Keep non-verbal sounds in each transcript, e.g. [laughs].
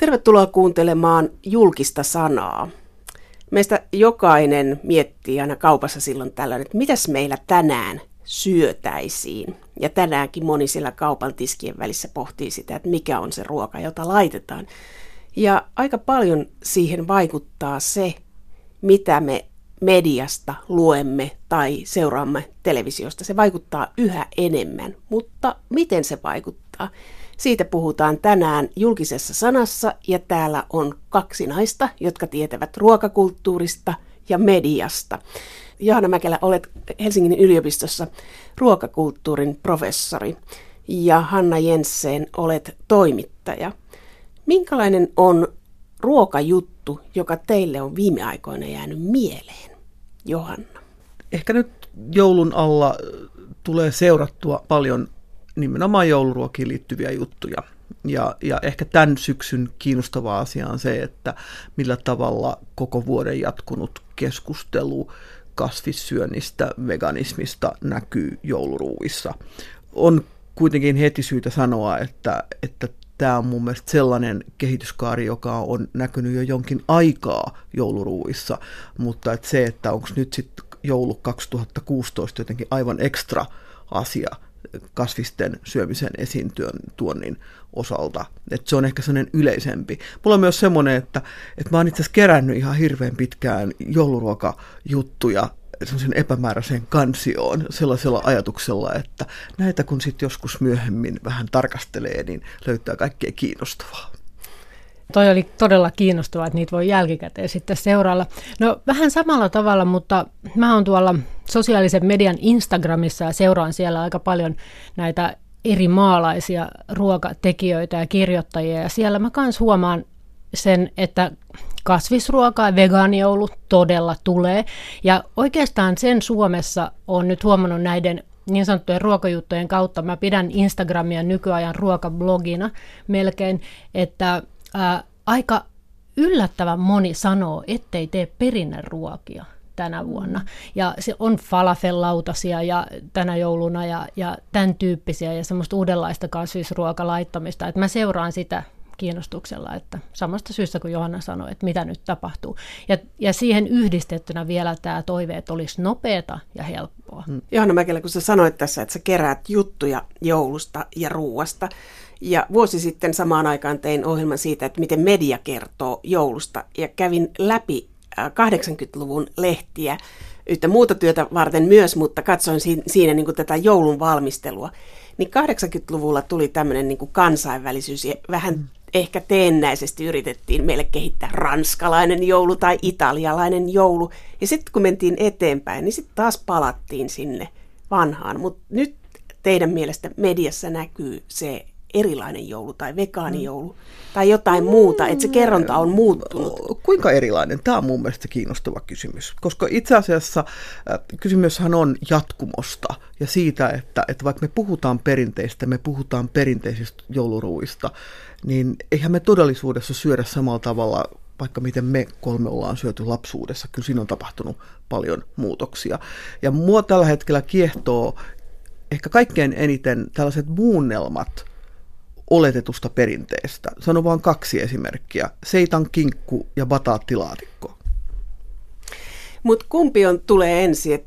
Tervetuloa kuuntelemaan julkista sanaa. Meistä jokainen miettii aina kaupassa silloin tällöin, että mitäs meillä tänään syötäisiin. Ja tänäänkin moni siellä kaupan tiskien välissä pohtii sitä, että mikä on se ruoka, jota laitetaan. Ja aika paljon siihen vaikuttaa se, mitä me mediasta luemme tai seuraamme televisiosta. Se vaikuttaa yhä enemmän, mutta miten se vaikuttaa? Siitä puhutaan tänään julkisessa sanassa ja täällä on kaksi naista, jotka tietävät ruokakulttuurista ja mediasta. Johanna Mäkelä, olet Helsingin yliopistossa ruokakulttuurin professori ja Hanna Jensen, olet toimittaja. Minkälainen on ruokajuttu, joka teille on viime aikoina jäänyt mieleen? Johanna. Ehkä nyt joulun alla tulee seurattua paljon nimenomaan jouluruokiin liittyviä juttuja. Ja, ja ehkä tämän syksyn kiinnostava asia on se, että millä tavalla koko vuoden jatkunut keskustelu kasvissyönnistä, veganismista näkyy jouluruuissa. On kuitenkin heti syytä sanoa, että, että tämä on mun mielestä sellainen kehityskaari, joka on näkynyt jo jonkin aikaa jouluruuissa, mutta että se, että onko nyt sitten joulu 2016 jotenkin aivan ekstra asia kasvisten syömisen esiin tuonnin osalta. Et se on ehkä sellainen yleisempi. Mulla on myös semmoinen, että, että mä oon itse asiassa kerännyt ihan hirveän pitkään jouluruokajuttuja semmoisen epämääräiseen kansioon sellaisella ajatuksella, että näitä kun sitten joskus myöhemmin vähän tarkastelee, niin löytää kaikkea kiinnostavaa. Toi oli todella kiinnostavaa, että niitä voi jälkikäteen sitten seurailla. No vähän samalla tavalla, mutta mä oon tuolla sosiaalisen median Instagramissa ja seuraan siellä aika paljon näitä eri maalaisia ruokatekijöitä ja kirjoittajia. Ja siellä mä kans huomaan sen, että kasvisruoka ja vegaanioulu todella tulee. Ja oikeastaan sen Suomessa on nyt huomannut näiden niin sanottujen ruokajuttujen kautta. Mä pidän Instagramia nykyajan ruokablogina melkein, että ää, aika yllättävän moni sanoo, ettei tee perinneruokia tänä vuonna. Ja se on falafellautasia ja tänä jouluna ja, ja tämän tyyppisiä ja semmoista uudenlaista kasvisruokalaittamista. Että mä seuraan sitä kiinnostuksella, että samasta syystä kuin Johanna sanoi, että mitä nyt tapahtuu. Ja, ja siihen yhdistettynä vielä tämä toive, että olisi nopeata ja helppoa. Hmm. Johanna Mäkelä, kun sä sanoit tässä, että sä keräät juttuja joulusta ja ruuasta, ja vuosi sitten samaan aikaan tein ohjelman siitä, että miten media kertoo joulusta, ja kävin läpi 80-luvun äh, lehtiä, yhtä muuta työtä varten myös, mutta katsoin siinä niin kuin tätä joulun valmistelua. Niin 80-luvulla tuli tämmöinen niin kuin kansainvälisyys ja vähän hmm ehkä teennäisesti yritettiin meille kehittää ranskalainen joulu tai italialainen joulu. Ja sitten kun mentiin eteenpäin, niin sitten taas palattiin sinne vanhaan. Mutta nyt teidän mielestä mediassa näkyy se erilainen joulu tai vegaanijoulu mm. tai jotain muuta, että se kerronta on muuttunut? Kuinka erilainen? Tämä on mun mielestä kiinnostava kysymys, koska itse asiassa kysymyshän on jatkumosta ja siitä, että, että vaikka me puhutaan perinteistä, me puhutaan perinteisistä jouluruuista, niin eihän me todellisuudessa syödä samalla tavalla vaikka miten me kolme ollaan syöty lapsuudessa, kyllä siinä on tapahtunut paljon muutoksia. Ja mua tällä hetkellä kiehtoo ehkä kaikkein eniten tällaiset muunnelmat oletetusta perinteestä. Sano vain kaksi esimerkkiä. Seitan kinkku ja bataattilaatikko. Mutta kumpi on, tulee ensin?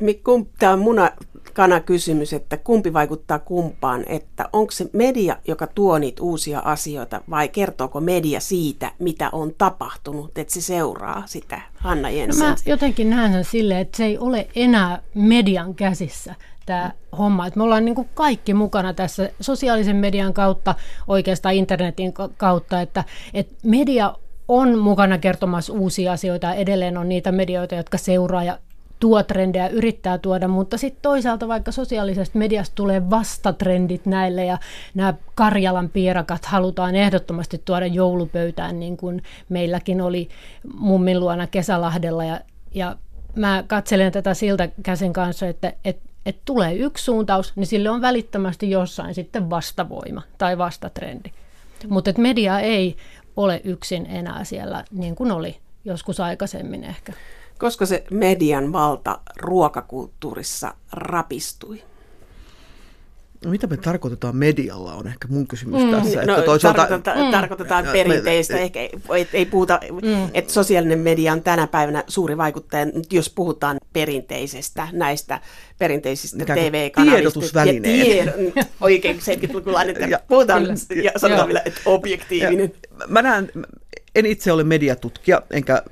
Tämä on muna, kana kysymys, että kumpi vaikuttaa kumpaan, että onko se media, joka tuo niitä uusia asioita vai kertooko media siitä, mitä on tapahtunut, että se seuraa sitä, Hanna Jensen? No mä jotenkin näen sen silleen, että se ei ole enää median käsissä tämä homma. Että me ollaan niin kaikki mukana tässä sosiaalisen median kautta, oikeastaan internetin kautta, että, että media on mukana kertomassa uusia asioita. Edelleen on niitä medioita, jotka seuraa ja tuo trendejä, yrittää tuoda, mutta sitten toisaalta vaikka sosiaalisesta mediasta tulee vastatrendit näille ja nämä Karjalan piirakat halutaan ehdottomasti tuoda joulupöytään, niin kuin meilläkin oli mummin luona Kesälahdella ja, ja mä katselen tätä siltä käsin kanssa, että, että että tulee yksi suuntaus, niin sille on välittömästi jossain sitten vastavoima tai vastatrendi. Mutta media ei ole yksin enää siellä niin kuin oli joskus aikaisemmin ehkä. Koska se median valta ruokakulttuurissa rapistui? Mitä me tarkoitetaan medialla on ehkä mun kysymys mm. tässä. No, että toisaalta, tarkoitetaan, mm. tarkoitetaan perinteistä, ehkä ei, ei puhuta, mm. että sosiaalinen media on tänä päivänä suuri vaikuttaja, jos puhutaan perinteisestä, näistä perinteisistä TV-kanavista. Tiedotusvälineet. Tiedon, oikein 70-lukulainen, että [laughs] puhutaan ja sanotaan vielä, että objektiivinen. Ja, mä näen, en itse ole mediatutkija, enkä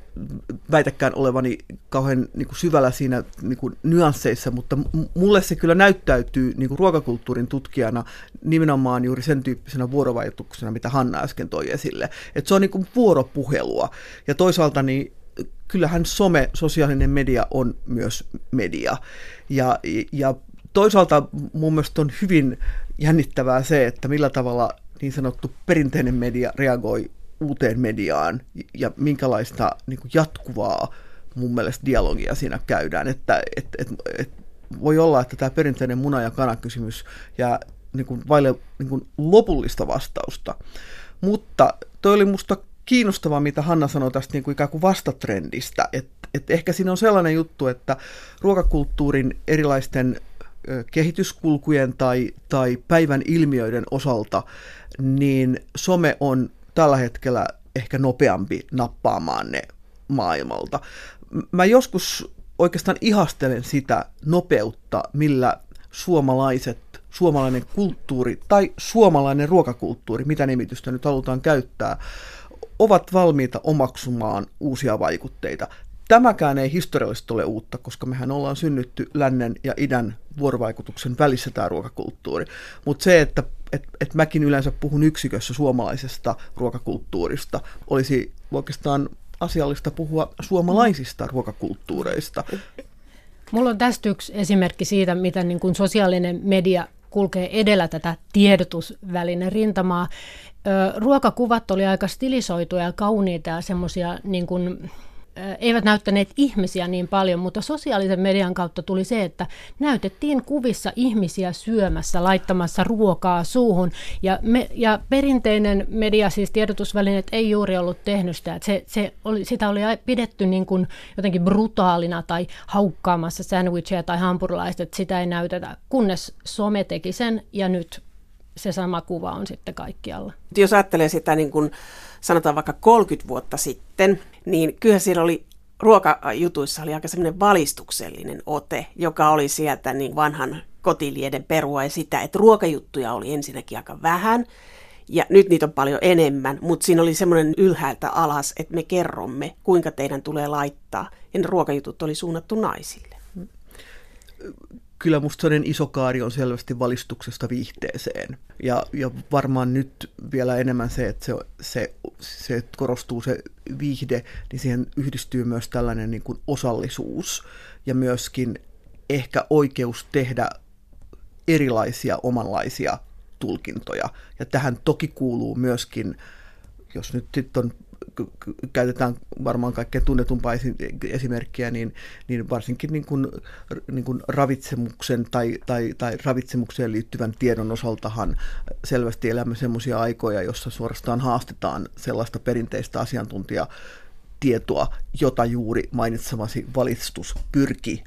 väitäkään olevani kauhean niin kuin syvällä siinä niin kuin nyansseissa, mutta mulle se kyllä näyttäytyy niin kuin ruokakulttuurin tutkijana nimenomaan juuri sen tyyppisenä vuorovaikutuksena, mitä Hanna äsken toi esille. Että se on niin kuin vuoropuhelua. Ja toisaalta niin kyllähän some, sosiaalinen media on myös media. Ja, ja toisaalta mun mielestä on hyvin jännittävää se, että millä tavalla niin sanottu perinteinen media reagoi uuteen mediaan ja minkälaista niin kuin jatkuvaa mun mielestä dialogia siinä käydään. Että et, et, et, voi olla, että tämä perinteinen muna- ja kanakysymys jää niin kuin vaille niin kuin lopullista vastausta. Mutta toi oli musta kiinnostavaa, mitä Hanna sanoi tästä niin kuin ikään kuin vastatrendistä. Että et ehkä siinä on sellainen juttu, että ruokakulttuurin erilaisten kehityskulkujen tai, tai päivän ilmiöiden osalta, niin some on tällä hetkellä ehkä nopeampi nappaamaan ne maailmalta. Mä joskus oikeastaan ihastelen sitä nopeutta, millä suomalaiset, suomalainen kulttuuri tai suomalainen ruokakulttuuri, mitä nimitystä nyt halutaan käyttää, ovat valmiita omaksumaan uusia vaikutteita. Tämäkään ei historiallisesti ole uutta, koska mehän ollaan synnytty lännen ja idän vuorovaikutuksen välissä tämä ruokakulttuuri. Mutta se, että et, et mäkin yleensä puhun yksikössä suomalaisesta ruokakulttuurista, olisi oikeastaan asiallista puhua suomalaisista ruokakulttuureista. Mulla on tästä yksi esimerkki siitä, miten niin kuin sosiaalinen media kulkee edellä tätä tiedotusvälinen rintamaa. ruokakuvat oli aika stilisoituja ja kauniita ja semmoisia niin eivät näyttäneet ihmisiä niin paljon, mutta sosiaalisen median kautta tuli se, että näytettiin kuvissa ihmisiä syömässä, laittamassa ruokaa suuhun. Ja, me, ja perinteinen media, siis tiedotusvälineet, ei juuri ollut tehnyt sitä. Se, se oli, sitä oli pidetty niin kuin jotenkin brutaalina tai haukkaamassa sandwicheja tai hampurilaista, että sitä ei näytetä, kunnes some teki sen ja nyt se sama kuva on sitten kaikkialla. Jos ajattelee sitä niin kuin sanotaan vaikka 30 vuotta sitten, niin kyllä siellä oli ruokajutuissa oli aika semmoinen valistuksellinen ote, joka oli sieltä niin vanhan kotilieden perua ja sitä, että ruokajuttuja oli ensinnäkin aika vähän, ja nyt niitä on paljon enemmän, mutta siinä oli semmoinen ylhäältä alas, että me kerromme, kuinka teidän tulee laittaa. Ja ne ruokajutut oli suunnattu naisille kyllä musta iso kaari on selvästi valistuksesta viihteeseen. Ja, ja varmaan nyt vielä enemmän se, että se, se, se korostuu se viihde, niin siihen yhdistyy myös tällainen niin kuin osallisuus ja myöskin ehkä oikeus tehdä erilaisia omanlaisia tulkintoja. Ja tähän toki kuuluu myöskin, jos nyt sitten on käytetään varmaan kaikkein tunnetumpaa esimerkkiä, niin, niin varsinkin niin kuin, niin kuin ravitsemuksen tai, tai, tai ravitsemukseen liittyvän tiedon osaltahan selvästi elämme sellaisia aikoja, jossa suorastaan haastetaan sellaista perinteistä asiantuntijatietoa, jota juuri mainitsemasi valistus pyrki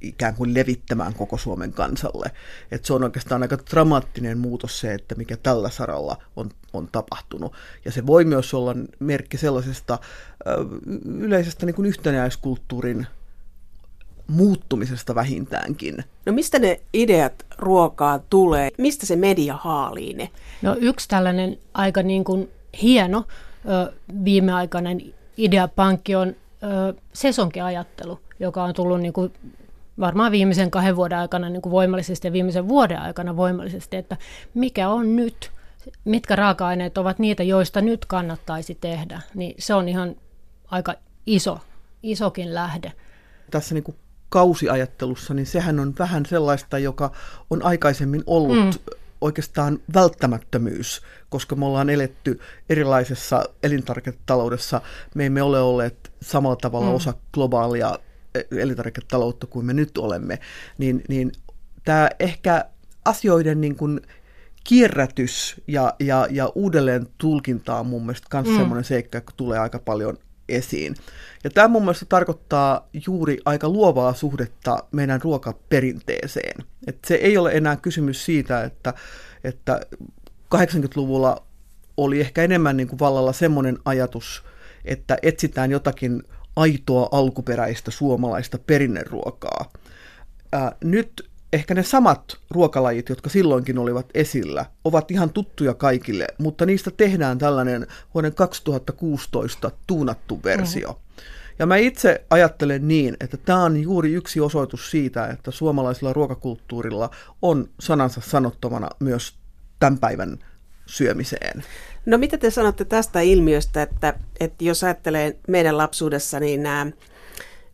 ikään kuin levittämään koko Suomen kansalle. Et se on oikeastaan aika dramaattinen muutos se, että mikä tällä saralla on, on tapahtunut. Ja se voi myös olla merkki sellaisesta yleisestä niin kuin yhtenäiskulttuurin muuttumisesta vähintäänkin. No mistä ne ideat ruokaa tulee? Mistä se media haalii ne? No yksi tällainen aika niin kuin hieno ö, viimeaikainen ideapankki on ö, sesonkiajattelu, joka on tullut niin kuin varmaan viimeisen kahden vuoden aikana niin kuin voimallisesti ja viimeisen vuoden aikana voimallisesti, että mikä on nyt, mitkä raaka-aineet ovat niitä, joista nyt kannattaisi tehdä, niin se on ihan aika iso, isokin lähde. Tässä niin kuin kausiajattelussa, niin sehän on vähän sellaista, joka on aikaisemmin ollut mm. oikeastaan välttämättömyys, koska me ollaan eletty erilaisessa elintarviketaloudessa. Me emme ole olleet samalla tavalla mm. osa globaalia elintarviketaloutta kuin me nyt olemme, niin, niin tämä ehkä asioiden niin kuin kierrätys ja, ja, ja uudelleen tulkinta on mun mielestä myös mm. semmoinen seikka, joka tulee aika paljon esiin. Ja tämä mun mielestä tarkoittaa juuri aika luovaa suhdetta meidän ruokaperinteeseen. Et se ei ole enää kysymys siitä, että, että 80-luvulla oli ehkä enemmän niin kuin vallalla semmoinen ajatus, että etsitään jotakin aitoa alkuperäistä suomalaista perinneruokaa. Ää, nyt ehkä ne samat ruokalajit, jotka silloinkin olivat esillä, ovat ihan tuttuja kaikille, mutta niistä tehdään tällainen vuoden 2016 tuunattu versio. Mm-hmm. Ja mä itse ajattelen niin, että tämä on juuri yksi osoitus siitä, että suomalaisella ruokakulttuurilla on sanansa sanottomana myös tämän päivän syömiseen. No mitä te sanotte tästä ilmiöstä, että, että jos ajattelee meidän lapsuudessa, niin nämä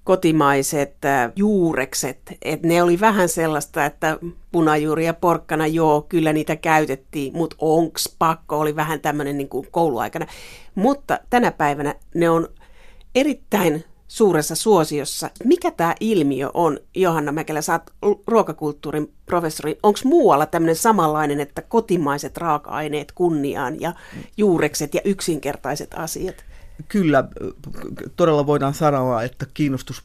kotimaiset äh, juurekset, että ne oli vähän sellaista, että punajuuri ja porkkana, joo, kyllä niitä käytettiin, mutta onks pakko, oli vähän tämmöinen niin kuin kouluaikana. Mutta tänä päivänä ne on erittäin suuressa suosiossa. Mikä tämä ilmiö on, Johanna Mäkelä, sä oot ruokakulttuurin professori. Onko muualla tämmöinen samanlainen, että kotimaiset raaka-aineet kunniaan ja juurekset ja yksinkertaiset asiat? Kyllä, todella voidaan sanoa, että kiinnostus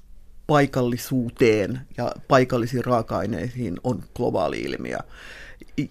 paikallisuuteen ja paikallisiin raaka-aineisiin on globaali ilmiö.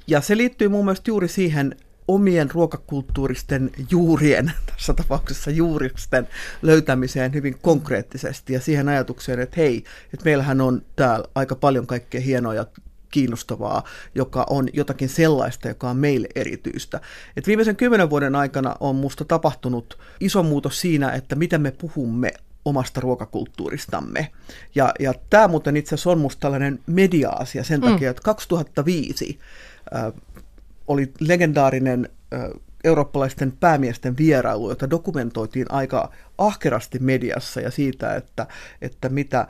Ja se liittyy mun mielestä juuri siihen omien ruokakulttuuristen juurien, [laughs] tässä tapauksessa juuristen löytämiseen hyvin konkreettisesti ja siihen ajatukseen, että hei, että meillähän on täällä aika paljon kaikkea hienoa ja kiinnostavaa, joka on jotakin sellaista, joka on meille erityistä. Et viimeisen kymmenen vuoden aikana on musta tapahtunut iso muutos siinä, että miten me puhumme omasta ruokakulttuuristamme. Ja, ja tämä muuten itse asiassa on musta tällainen media-asia sen mm. takia, että 2005 äh, oli legendaarinen eurooppalaisten päämiesten vierailu, jota dokumentoitiin aika ahkerasti mediassa ja siitä, että, että mitä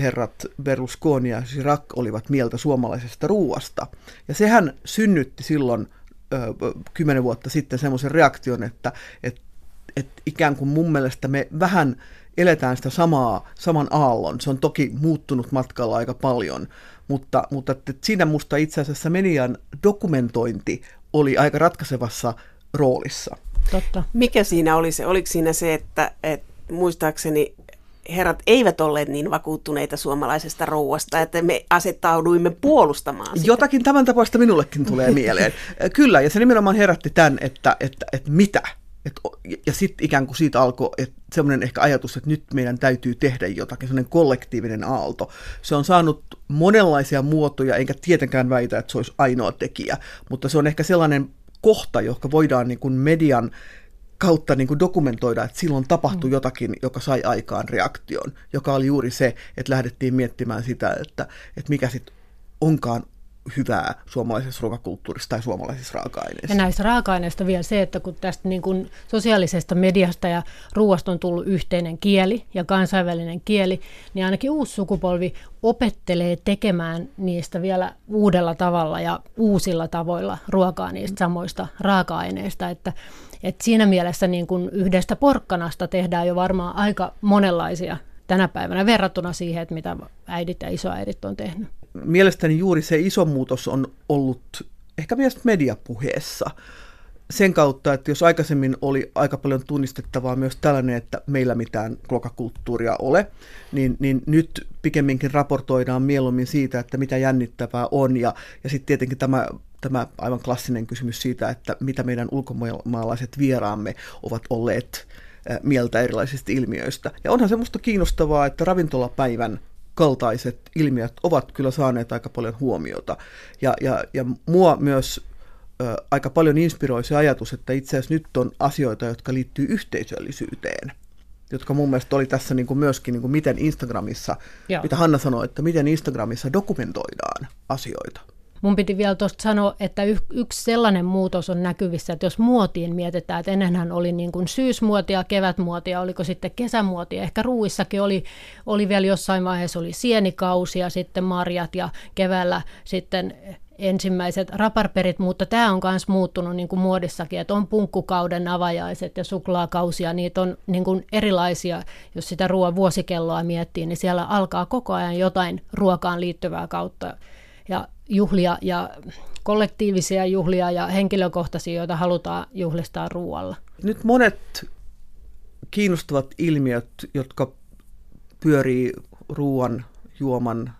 herrat Berlusconi ja Chirac olivat mieltä suomalaisesta ruuasta. Ja sehän synnytti silloin kymmenen vuotta sitten semmoisen reaktion, että, että, että ikään kuin mun mielestä me vähän eletään sitä samaa, saman aallon. Se on toki muuttunut matkalla aika paljon, mutta, mutta että siinä musta itse asiassa median dokumentointi oli aika ratkaisevassa roolissa. Totta. Mikä siinä oli se? Oliko siinä se, että, että muistaakseni herrat eivät olleet niin vakuuttuneita suomalaisesta rouasta, että me asettauduimme puolustamaan sitä. Jotakin tämän tapaista minullekin tulee mieleen. [laughs] Kyllä, ja se nimenomaan herätti tämän, että, että, että mitä et, ja sitten ikään kuin siitä alkoi semmoinen ehkä ajatus, että nyt meidän täytyy tehdä jotakin, semmoinen kollektiivinen aalto. Se on saanut monenlaisia muotoja, enkä tietenkään väitä, että se olisi ainoa tekijä, mutta se on ehkä sellainen kohta, joka voidaan niin kuin median kautta niin kuin dokumentoida, että silloin tapahtui mm. jotakin, joka sai aikaan reaktion, joka oli juuri se, että lähdettiin miettimään sitä, että, että mikä sitten onkaan hyvää suomalaisessa ruokakulttuurissa tai suomalaisissa raaka-aineissa. Ja näistä raaka-aineista vielä se, että kun tästä niin kuin sosiaalisesta mediasta ja ruoasta on tullut yhteinen kieli ja kansainvälinen kieli, niin ainakin uusi sukupolvi opettelee tekemään niistä vielä uudella tavalla ja uusilla tavoilla ruokaa niistä samoista raaka-aineista, että että siinä mielessä niin kuin yhdestä porkkanasta tehdään jo varmaan aika monenlaisia tänä päivänä verrattuna siihen, että mitä äidit ja isoäidit on tehnyt mielestäni juuri se iso muutos on ollut ehkä myös mediapuheessa sen kautta, että jos aikaisemmin oli aika paljon tunnistettavaa myös tällainen, että meillä mitään ruokakulttuuria ole, niin, niin nyt pikemminkin raportoidaan mieluummin siitä, että mitä jännittävää on. Ja, ja sitten tietenkin tämä, tämä aivan klassinen kysymys siitä, että mitä meidän ulkomaalaiset vieraamme ovat olleet mieltä erilaisista ilmiöistä. Ja onhan semmoista kiinnostavaa, että ravintolapäivän kaltaiset ilmiöt ovat kyllä saaneet aika paljon huomiota. Ja, ja, ja mua myös ö, aika paljon inspiroi se ajatus, että itse asiassa nyt on asioita, jotka liittyy yhteisöllisyyteen jotka mun mielestä oli tässä niin kuin myöskin, niin kuin miten Instagramissa, Joo. mitä Hanna sanoi, että miten Instagramissa dokumentoidaan asioita. Mun piti vielä tuosta sanoa, että y- yksi sellainen muutos on näkyvissä, että jos muotiin mietitään, että ennenhän oli niin kuin syysmuotia, kevätmuotia, oliko sitten kesämuotia, ehkä ruuissakin oli, oli vielä jossain vaiheessa oli sienikausi ja sitten marjat ja keväällä sitten ensimmäiset raparperit, mutta tämä on myös muuttunut niin kuin muodissakin, että on punkkukauden avajaiset ja suklaakausia, niitä on niin kuin erilaisia, jos sitä ruoan vuosikelloa miettii, niin siellä alkaa koko ajan jotain ruokaan liittyvää kautta ja juhlia ja kollektiivisia juhlia ja henkilökohtaisia, joita halutaan juhlistaa ruoalla. Nyt monet kiinnostavat ilmiöt, jotka pyörii ruoan, juoman,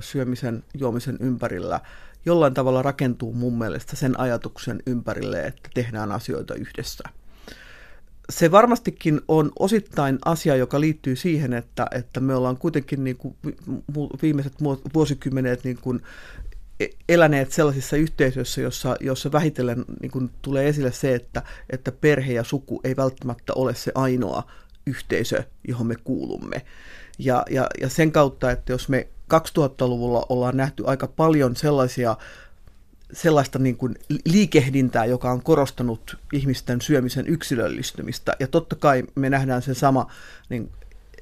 syömisen, juomisen ympärillä, jollain tavalla rakentuu mun mielestä sen ajatuksen ympärille, että tehdään asioita yhdessä. Se varmastikin on osittain asia, joka liittyy siihen, että, että me ollaan kuitenkin niin kuin viimeiset vuosikymmenet niin kuin e-, eläneet sellaisissa yhteisöissä, jossa, jossa vähitellen niin kuin tulee esille se, että, että perhe ja suku ei välttämättä ole se ainoa yhteisö, johon me kuulumme. Ja, ja, ja sen kautta, että jos me 2000-luvulla ollaan nähty aika paljon sellaisia sellaista niin kuin liikehdintää, joka on korostanut ihmisten syömisen yksilöllistymistä. Ja totta kai me nähdään se sama niin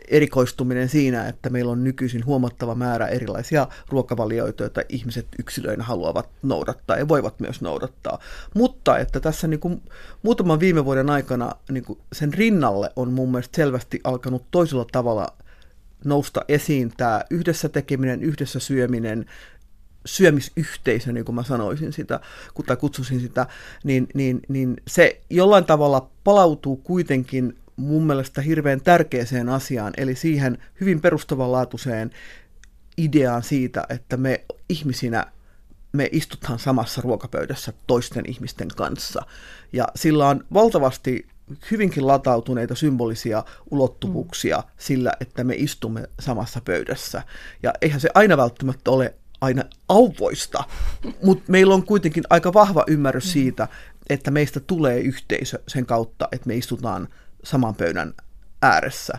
erikoistuminen siinä, että meillä on nykyisin huomattava määrä erilaisia ruokavalioita, joita ihmiset yksilöinä haluavat noudattaa ja voivat myös noudattaa. Mutta että tässä niin kuin muutaman viime vuoden aikana niin kuin sen rinnalle on mun mielestä selvästi alkanut toisella tavalla nousta esiin tämä yhdessä tekeminen, yhdessä syöminen, syömisyhteisö, niin kuin mä sanoisin sitä, tai kutsusin sitä, niin, niin, niin se jollain tavalla palautuu kuitenkin mun mielestä hirveän tärkeäseen asiaan, eli siihen hyvin perustavanlaatuiseen ideaan siitä, että me ihmisinä me istutaan samassa ruokapöydässä toisten ihmisten kanssa. Ja sillä on valtavasti hyvinkin latautuneita symbolisia ulottuvuuksia mm. sillä, että me istumme samassa pöydässä. Ja eihän se aina välttämättä ole aina auvoista, mutta meillä on kuitenkin aika vahva ymmärrys mm. siitä, että meistä tulee yhteisö sen kautta, että me istutaan saman pöydän ääressä.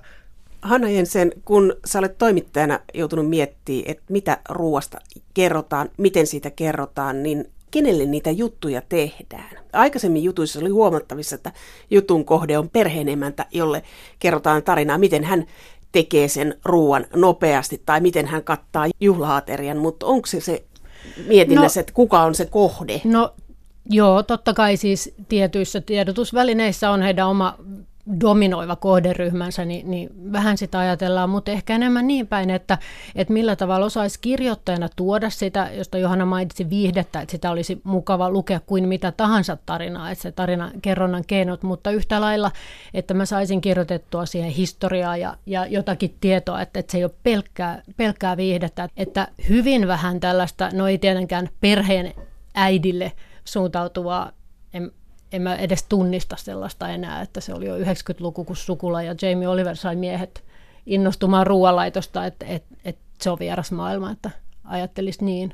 Hanna Jensen, kun sä olet toimittajana joutunut miettimään, että mitä ruoasta kerrotaan, miten siitä kerrotaan, niin kenelle niitä juttuja tehdään. Aikaisemmin jutuissa oli huomattavissa, että jutun kohde on perheenemäntä, jolle kerrotaan tarinaa, miten hän tekee sen ruoan nopeasti tai miten hän kattaa juhlaaterian, mutta onko se se mietinnässä, no, että kuka on se kohde? No joo, totta kai siis tietyissä tiedotusvälineissä on heidän oma dominoiva kohderyhmänsä, niin, niin vähän sitä ajatellaan, mutta ehkä enemmän niin päin, että, että millä tavalla osaisi kirjoittajana tuoda sitä, josta Johanna mainitsi viihdettä, että sitä olisi mukava lukea kuin mitä tahansa tarinaa, että se tarina kerronnan keinot, mutta yhtä lailla, että mä saisin kirjoitettua siihen historiaa ja, ja jotakin tietoa, että, että se ei ole pelkkää, pelkkää viihdettä, että hyvin vähän tällaista, no ei tietenkään perheen äidille suuntautuvaa en, en mä edes tunnista sellaista enää, että se oli jo 90-luku, kun Sukula ja Jamie Oliver sai miehet innostumaan ruoanlaitosta, että, että, että se on vieras maailma, että ajattelisi niin.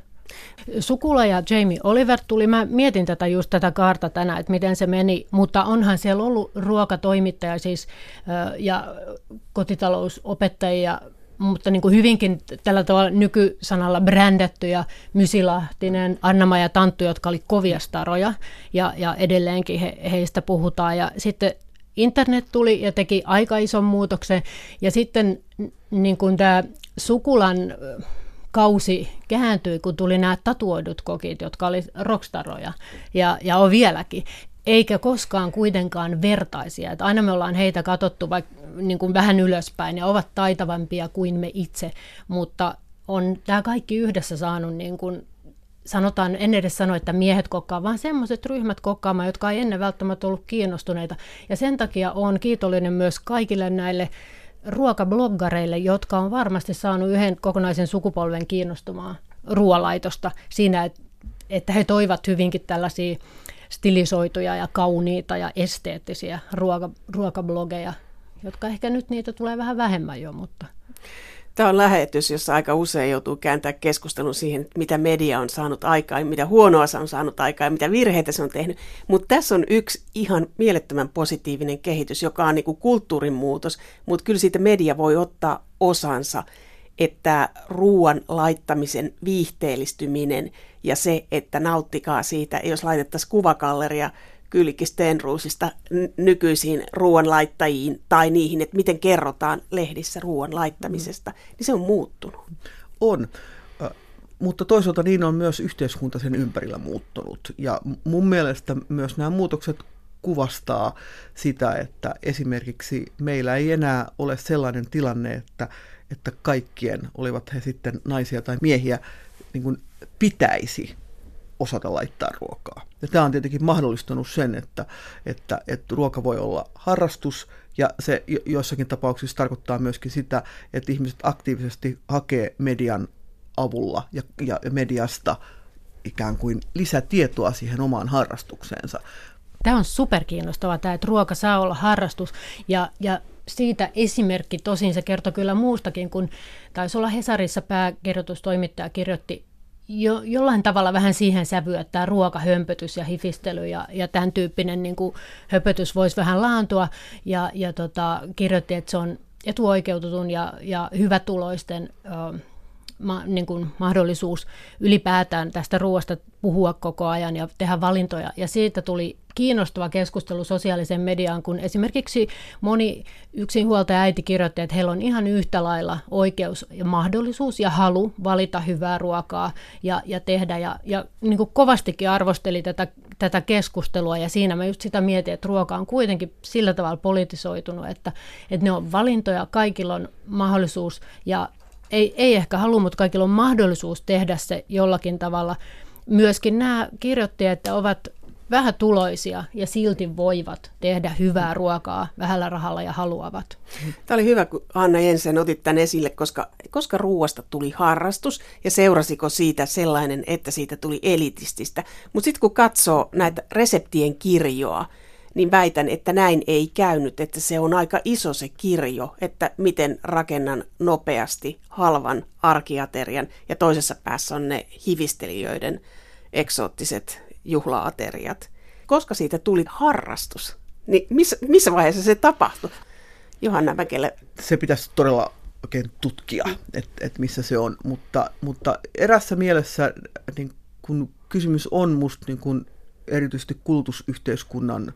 Sukula ja Jamie Oliver tuli, mä mietin tätä just tätä kaarta tänään, että miten se meni, mutta onhan siellä ollut ruokatoimittaja siis ja kotitalousopettajia mutta niin kuin hyvinkin tällä tavalla nykysanalla brändätty ja Mysilahtinen, anna ja Tanttu, jotka oli kovia staroja ja, ja edelleenkin he, heistä puhutaan. Ja sitten internet tuli ja teki aika ison muutoksen. Ja sitten niin kuin tämä Sukulan kausi kääntyi, kun tuli nämä tatuoidut kokit, jotka oli rockstaroja. Ja, ja on vieläkin eikä koskaan kuitenkaan vertaisia. Että aina me ollaan heitä katsottu vaikka niin kuin vähän ylöspäin ja ovat taitavampia kuin me itse, mutta on tämä kaikki yhdessä saanut niin kuin sanotaan, en edes sano, että miehet kokkaa, vaan semmoiset ryhmät kokkaamaan, jotka ei ennen välttämättä ollut kiinnostuneita. Ja sen takia on kiitollinen myös kaikille näille ruokabloggareille, jotka on varmasti saanut yhden kokonaisen sukupolven kiinnostumaan ruoalaitosta siinä, että he toivat hyvinkin tällaisia stilisoituja ja kauniita ja esteettisiä ruoka, ruokablogeja, jotka ehkä nyt niitä tulee vähän vähemmän jo, mutta... Tämä on lähetys, jossa aika usein joutuu kääntää keskustelun siihen, mitä media on saanut aikaan, mitä huonoa se on saanut aikaan ja mitä virheitä se on tehnyt. Mutta tässä on yksi ihan mielettömän positiivinen kehitys, joka on niinku kulttuurin muutos, mutta kyllä siitä media voi ottaa osansa, että ruoan laittamisen viihteellistyminen – ja se, että nauttikaa siitä, jos laitettaisiin kuvakalleria Kylki Stenruusista nykyisiin ruoanlaittajiin tai niihin, että miten kerrotaan lehdissä ruoan laittamisesta, niin se on muuttunut. On, mutta toisaalta niin on myös yhteiskunta sen ympärillä muuttunut. Ja mun mielestä myös nämä muutokset kuvastaa sitä, että esimerkiksi meillä ei enää ole sellainen tilanne, että, että kaikkien, olivat he sitten naisia tai miehiä, niin kuin pitäisi osata laittaa ruokaa. Ja tämä on tietenkin mahdollistanut sen, että, että, että ruoka voi olla harrastus, ja se joissakin tapauksissa tarkoittaa myöskin sitä, että ihmiset aktiivisesti hakee median avulla ja, ja mediasta ikään kuin lisätietoa siihen omaan harrastukseensa. Tämä on superkiinnostavaa, tämä, että ruoka saa olla harrastus. Ja, ja siitä esimerkki, tosin se kertoi kyllä muustakin, kun taisi olla Hesarissa pääkirjoitustoimittaja kirjoitti jo, jollain tavalla vähän siihen sävyä, että tämä ruokahömpötys ja hifistely ja, ja tämän tyyppinen niin kuin höpötys voisi vähän laantua. Ja, ja tota, kirjoitti, että se on etuoikeutetun ja, ja hyvätuloisten ö, ma, niin kuin mahdollisuus ylipäätään tästä ruoasta puhua koko ajan ja tehdä valintoja. Ja siitä tuli kiinnostava keskustelu sosiaaliseen mediaan, kun esimerkiksi moni yksinhuoltaja äiti kirjoitti, että heillä on ihan yhtä lailla oikeus ja mahdollisuus ja halu valita hyvää ruokaa ja, ja tehdä. Ja, ja niin kuin kovastikin arvosteli tätä, tätä keskustelua ja siinä mä just sitä mietin, että ruoka on kuitenkin sillä tavalla politisoitunut, että, että ne on valintoja, kaikilla on mahdollisuus ja ei, ei ehkä halua, mutta kaikilla on mahdollisuus tehdä se jollakin tavalla. Myöskin nämä kirjoittajat ovat vähän tuloisia ja silti voivat tehdä hyvää ruokaa vähällä rahalla ja haluavat. Tämä oli hyvä, kun Anna Jensen otit tämän esille, koska, koska ruoasta tuli harrastus ja seurasiko siitä sellainen, että siitä tuli elitististä. Mutta sitten kun katsoo näitä reseptien kirjoa, niin väitän, että näin ei käynyt, että se on aika iso se kirjo, että miten rakennan nopeasti halvan arkiaterian ja toisessa päässä on ne hivistelijöiden eksoottiset juhlaateriat. Koska siitä tuli harrastus, niin missä, missä vaiheessa se tapahtui? Johanna Mäkelä. Se pitäisi todella oikein tutkia, että et missä se on, mutta, mutta erässä mielessä niin kun kysymys on musta niin kun erityisesti kulutusyhteiskunnan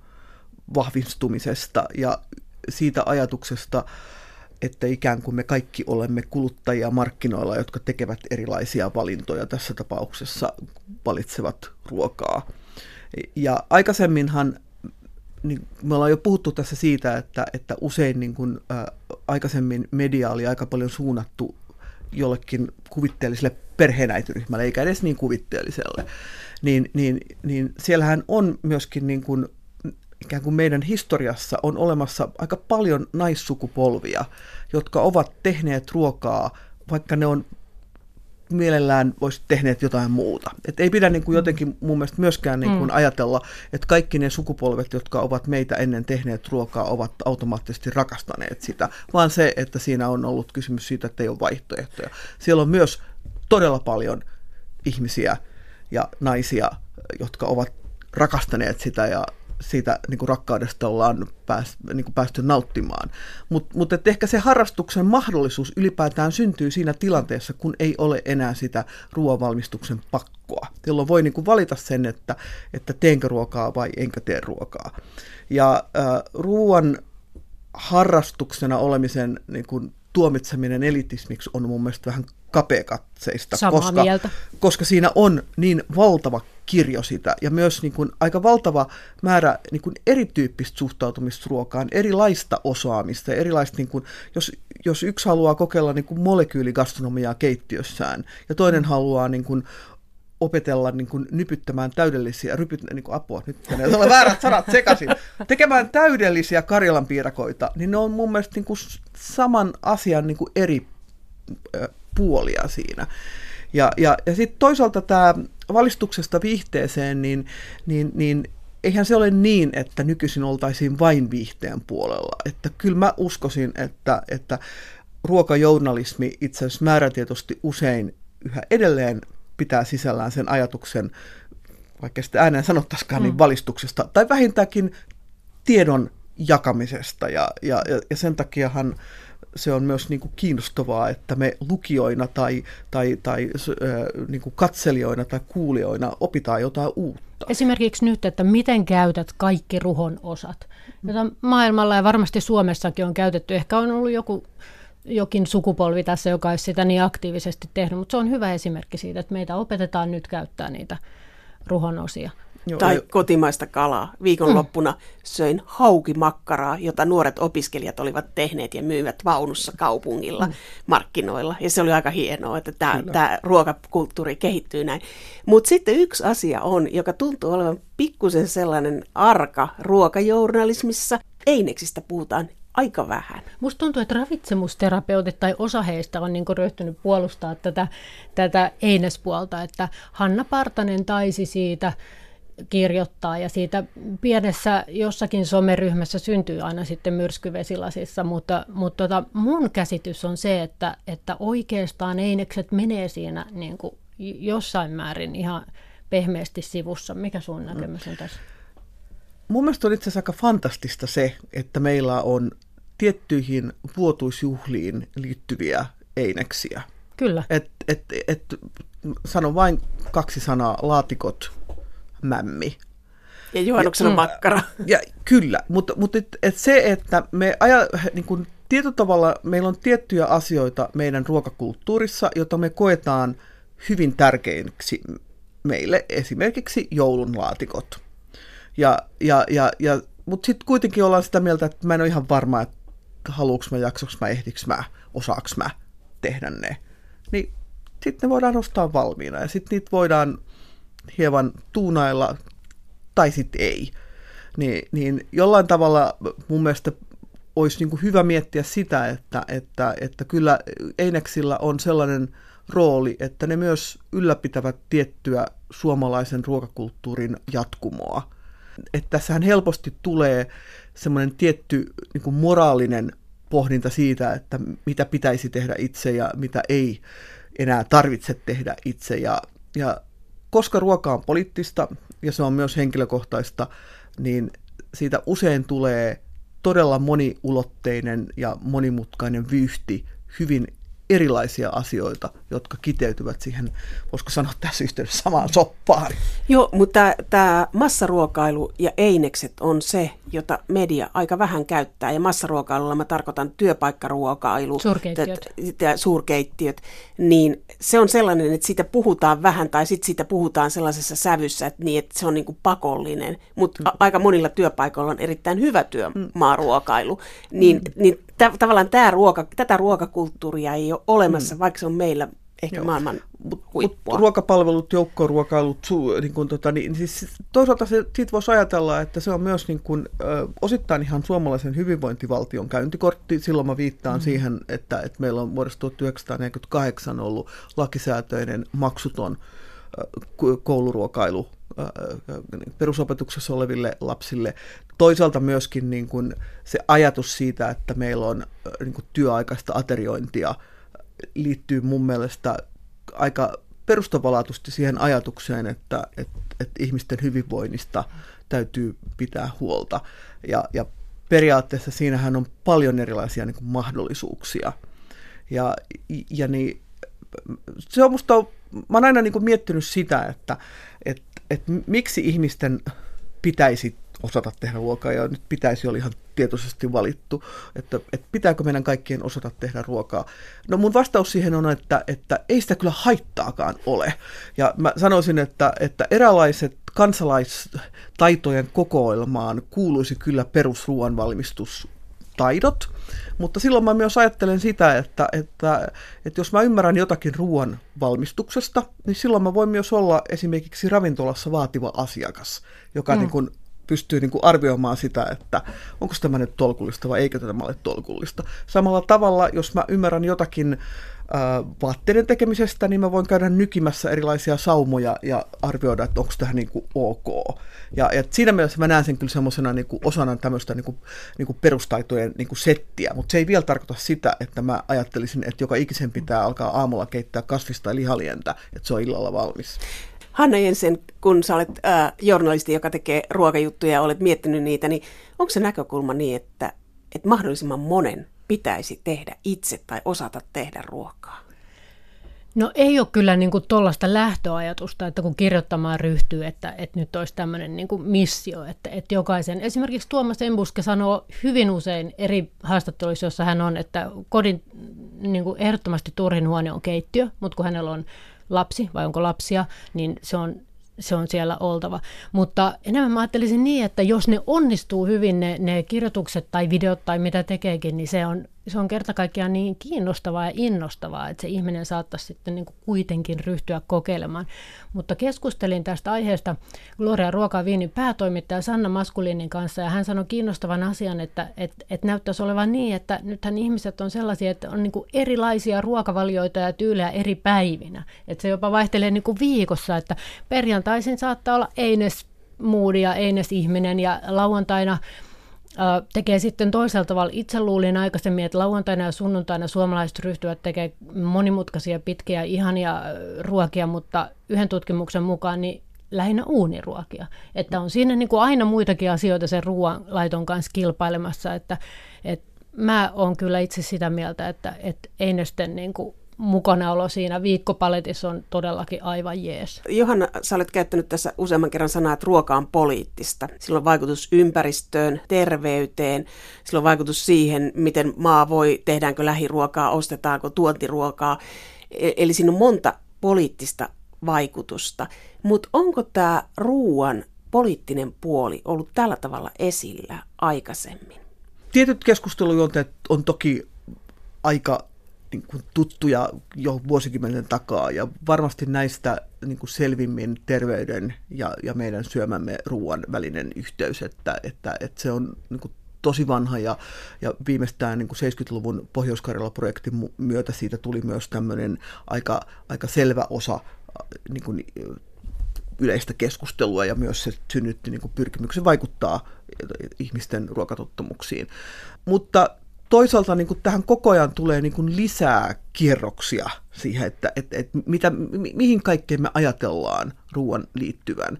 vahvistumisesta ja siitä ajatuksesta, että ikään kuin me kaikki olemme kuluttajia markkinoilla, jotka tekevät erilaisia valintoja, tässä tapauksessa valitsevat ruokaa. Ja aikaisemminhan, niin me ollaan jo puhuttu tässä siitä, että, että usein niin kuin, ä, aikaisemmin media oli aika paljon suunnattu jollekin kuvitteelliselle perheenäityryhmälle, eikä edes niin kuvitteelliselle, niin, niin, niin siellähän on myöskin niin kuin ikään kuin meidän historiassa on olemassa aika paljon naissukupolvia, jotka ovat tehneet ruokaa, vaikka ne on mielellään voisi tehneet jotain muuta. Et ei pidä niin kuin jotenkin mun mielestä myöskään niin kuin mm. ajatella, että kaikki ne sukupolvet, jotka ovat meitä ennen tehneet ruokaa, ovat automaattisesti rakastaneet sitä, vaan se, että siinä on ollut kysymys siitä, että ei ole vaihtoehtoja. Siellä on myös todella paljon ihmisiä ja naisia, jotka ovat rakastaneet sitä ja siitä niin kuin rakkaudesta ollaan pääs, niin kuin päästy nauttimaan. Mutta mut ehkä se harrastuksen mahdollisuus ylipäätään syntyy siinä tilanteessa, kun ei ole enää sitä ruoanvalmistuksen pakkoa. Jolloin voi niin kuin valita sen, että, että teenkö ruokaa vai enkö tee ruokaa. Ja äh, ruoan harrastuksena olemisen niin kuin, tuomitseminen elitismiksi on mun mielestä vähän kapeakatseista, koska, koska siinä on niin valtava kirjo sitä ja myös niin kuin aika valtava määrä niin kuin erityyppistä suhtautumista ruokaan, erilaista osaamista, erilaista, niin kuin, jos, jos yksi haluaa kokeilla niin kuin molekyyligastronomiaa keittiössään ja toinen mm. haluaa niin kuin, opetella niin kuin, nypyttämään täydellisiä, rypyt, niin kuin, apua, nyt menee ole väärät sanat sekaisin, [laughs] tekemään täydellisiä Karjalan piirakoita, niin ne on mun mielestä niin kuin, saman asian niin kuin eri puolia siinä. Ja, ja, ja sitten toisaalta tämä valistuksesta viihteeseen, niin, niin, niin eihän se ole niin, että nykyisin oltaisiin vain viihteen puolella. Että kyllä mä uskoisin, että, että ruokajournalismi itse asiassa määrätietoisesti usein yhä edelleen pitää sisällään sen ajatuksen, vaikka sitä ääneen sanottaisikaan, niin mm. valistuksesta, tai vähintäänkin tiedon jakamisesta. Ja, ja, ja sen takiahan se on myös niin kuin kiinnostavaa, että me lukijoina tai, tai, tai äh, niin kuin katselijoina tai kuulijoina opitaan jotain uutta. Esimerkiksi nyt, että miten käytät kaikki ruhon osat, jota maailmalla ja varmasti Suomessakin on käytetty. Ehkä on ollut joku jokin sukupolvi tässä, joka olisi sitä niin aktiivisesti tehnyt, mutta se on hyvä esimerkki siitä, että meitä opetetaan nyt käyttää niitä ruhon osia. Joo, tai ei. kotimaista kalaa. Viikonloppuna mm. söin haukimakkaraa, jota nuoret opiskelijat olivat tehneet ja myivät vaunussa kaupungilla mm. markkinoilla. Ja se oli aika hienoa, että tämä, tämä ruokakulttuuri kehittyy näin. Mutta sitten yksi asia on, joka tuntuu olevan pikkusen sellainen arka ruokajournalismissa. Eineksistä puhutaan aika vähän. Musta tuntuu, että ravitsemusterapeutit tai osa heistä on niin ryhtynyt puolustaa tätä, tätä einespuolta, että Hanna Partanen taisi siitä kirjoittaa ja siitä pienessä jossakin someryhmässä syntyy aina sitten myrskyvesilasissa, mutta, mutta tota, mun käsitys on se, että, että oikeastaan einekset menee siinä niin kuin jossain määrin ihan pehmeästi sivussa. Mikä sun näkemys on tässä? Mun mielestä on itse asiassa aika fantastista se, että meillä on tiettyihin vuotuisjuhliin liittyviä eineksiä. Kyllä. Et, et, et, sanon vain kaksi sanaa, laatikot, mämmi. Ja juhannuksena ja, makkara. Ja, kyllä, mutta, mutta et, et se, että me aja, niin kun, tietyllä tavalla meillä on tiettyjä asioita meidän ruokakulttuurissa, joita me koetaan hyvin tärkeiksi meille, esimerkiksi joulunlaatikot. Ja, ja, ja, ja, mutta sitten kuitenkin ollaan sitä mieltä, että mä en ole ihan varma, että haluuks mä, jaksoks mä, ehdiks mä, osaaks mä tehdä ne. Niin sitten ne voidaan ostaa valmiina ja sitten niitä voidaan hieman tuunailla tai sitten ei. Niin, niin jollain tavalla mun mielestä olisi niin kuin hyvä miettiä sitä, että, että, että kyllä Eineksillä on sellainen rooli, että ne myös ylläpitävät tiettyä suomalaisen ruokakulttuurin jatkumoa. Että tässähän helposti tulee semmoinen tietty niin kuin moraalinen pohdinta siitä, että mitä pitäisi tehdä itse ja mitä ei enää tarvitse tehdä itse. Ja, ja koska ruoka on poliittista ja se on myös henkilökohtaista, niin siitä usein tulee todella moniulotteinen ja monimutkainen vyyhti hyvin erilaisia asioita, jotka kiteytyvät siihen, voisiko sanoa tässä yhteydessä samaan soppaan. Joo, mutta tämä massaruokailu ja einekset on se, jota media aika vähän käyttää. Ja massaruokailulla mä tarkoitan työpaikkaruokailu, suurkeittiöt. ja suurkeittiöt, niin se on sellainen, että siitä puhutaan vähän tai sitten siitä puhutaan sellaisessa sävyssä, että, niin, että se on niin kuin pakollinen. Mutta mm. aika monilla työpaikoilla on erittäin hyvä työmaaruokailu. Niin, mm. niin t- tavallaan tämä ruoka, tätä ruokakulttuuria ei ole olemassa, mm. vaikka se on meillä ehkä Joo. maailman huippua. Mut ruokapalvelut, joukkoruokailut, su, niin kuin, tota, niin, siis toisaalta se, siitä voisi ajatella, että se on myös niin kuin, ö, osittain ihan suomalaisen hyvinvointivaltion käyntikortti. Silloin mä viittaan mm. siihen, että, että meillä on vuodesta 1948 ollut lakisäätöinen maksuton kouluruokailu perusopetuksessa oleville lapsille. Toisaalta myöskin niin kuin se ajatus siitä, että meillä on niin kuin työaikaista ateriointia, liittyy mun mielestä aika perustavalaatusti siihen ajatukseen, että, että, että ihmisten hyvinvoinnista täytyy pitää huolta. Ja, ja periaatteessa siinähän on paljon erilaisia niin kuin mahdollisuuksia. Ja, ja niin, se on musta, mä oon aina niin kuin miettinyt sitä, että, että, miksi ihmisten pitäisi osata tehdä ruokaa ja nyt pitäisi olla ihan tietoisesti valittu, että, että pitääkö meidän kaikkien osata tehdä ruokaa. No mun vastaus siihen on, että, että ei sitä kyllä haittaakaan ole. Ja mä sanoisin, että, että eräänlaiset kansalaistaitojen kokoelmaan kuuluisi kyllä perusruoan valmistus taidot, mutta silloin mä myös ajattelen sitä, että, että, että jos mä ymmärrän jotakin ruoan valmistuksesta, niin silloin mä voin myös olla esimerkiksi ravintolassa vaativa asiakas, joka mm. niin kuin pystyy niin kuin arvioimaan sitä, että onko tämä nyt tolkullista vai eikö tämä ole tolkullista. Samalla tavalla, jos mä ymmärrän jotakin äh, vaatteiden tekemisestä, niin mä voin käydä nykimässä erilaisia saumoja ja arvioida, että onko tämä niin ok. Ja, ja siinä mielessä mä näen sen kyllä semmoisena niin osana tämmöistä niin kuin, niin kuin perustaitojen niin kuin settiä, mutta se ei vielä tarkoita sitä, että mä ajattelisin, että joka ikisen pitää alkaa aamulla keittää kasvista ja lihalientä, että se on illalla valmis. Hanna Jensen, kun sä olet äh, journalisti, joka tekee ruokajuttuja ja olet miettinyt niitä, niin onko se näkökulma niin, että, että mahdollisimman monen pitäisi tehdä itse tai osata tehdä ruokaa? No ei ole kyllä niin tuollaista lähtöajatusta, että kun kirjoittamaan ryhtyy, että, että nyt olisi tämmöinen niin missio, että, että jokaisen, esimerkiksi Tuomas Embuske sanoo hyvin usein eri haastatteluissa, jossa hän on, että kodin niin kuin ehdottomasti turhin huone on keittiö, mutta kun hänellä on lapsi vai onko lapsia, niin se on se on siellä oltava. Mutta enemmän mä ajattelisin niin, että jos ne onnistuu hyvin ne, ne kirjoitukset tai videot tai mitä tekeekin, niin se on, se on kerta kaikkiaan niin kiinnostavaa ja innostavaa, että se ihminen saattaisi sitten niin kuin kuitenkin ryhtyä kokeilemaan. Mutta keskustelin tästä aiheesta Gloria Ruoka Viinin päätoimittaja Sanna Maskulinin kanssa ja hän sanoi kiinnostavan asian, että, että, että näyttäisi olevan niin, että nythän ihmiset on sellaisia, että on niin kuin erilaisia ruokavalioita ja tyylejä eri päivinä. Että se jopa vaihtelee niin kuin viikossa, että perjantaisin saattaa olla Eines moodi ja Eines ihminen ja lauantaina tekee sitten toisella tavalla. Itse luulin aikaisemmin, että lauantaina ja sunnuntaina suomalaiset ryhtyvät tekemään monimutkaisia, pitkiä, ihania ruokia, mutta yhden tutkimuksen mukaan niin lähinnä uuniruokia. Että on siinä niin kuin aina muitakin asioita sen ruoanlaiton kanssa kilpailemassa, että, että mä oon kyllä itse sitä mieltä, että, että ei ne sitten niin kuin mukanaolo siinä viikkopaletissa on todellakin aivan jees. Johanna, sä olet käyttänyt tässä useamman kerran sanaa, että ruoka on poliittista. Sillä on vaikutus ympäristöön, terveyteen, sillä on vaikutus siihen, miten maa voi, tehdäänkö lähiruokaa, ostetaanko tuontiruokaa. E- eli siinä on monta poliittista vaikutusta. Mutta onko tämä ruoan poliittinen puoli ollut tällä tavalla esillä aikaisemmin? Tietyt keskustelujuonteet on toki aika niin kuin tuttuja jo vuosikymmenen takaa. Ja varmasti näistä niin kuin selvimmin terveyden ja, ja meidän syömämme ruoan välinen yhteys, että, että, että se on niin kuin tosi vanha. Ja, ja viimeistään niin kuin 70-luvun pohjois projektin myötä siitä tuli myös tämmöinen aika, aika selvä osa niin kuin, yleistä keskustelua. Ja myös se synnytti niin kuin pyrkimyksen vaikuttaa ihmisten ruokatottumuksiin. Mutta toisaalta niin kuin tähän koko ajan tulee niin kuin lisää kierroksia siihen, että et, et mitä, mi, mihin kaikkeen me ajatellaan ruoan liittyvän.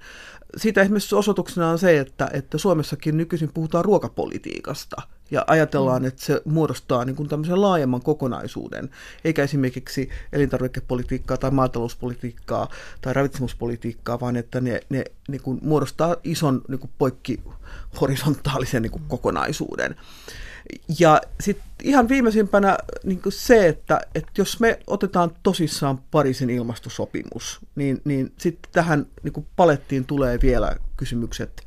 Siitä esimerkiksi osoituksena on se, että, että Suomessakin nykyisin puhutaan ruokapolitiikasta ja ajatellaan, mm. että se muodostaa niin kuin tämmöisen laajemman kokonaisuuden, eikä esimerkiksi elintarvikepolitiikkaa tai maatalouspolitiikkaa tai ravitsemuspolitiikkaa, vaan että ne, ne niin kuin muodostaa ison niin kuin poikkihorisontaalisen niin kuin kokonaisuuden. Ja sitten ihan viimeisimpänä niin se, että, että jos me otetaan tosissaan Pariisin ilmastosopimus, niin, niin sitten tähän niin palettiin tulee vielä kysymykset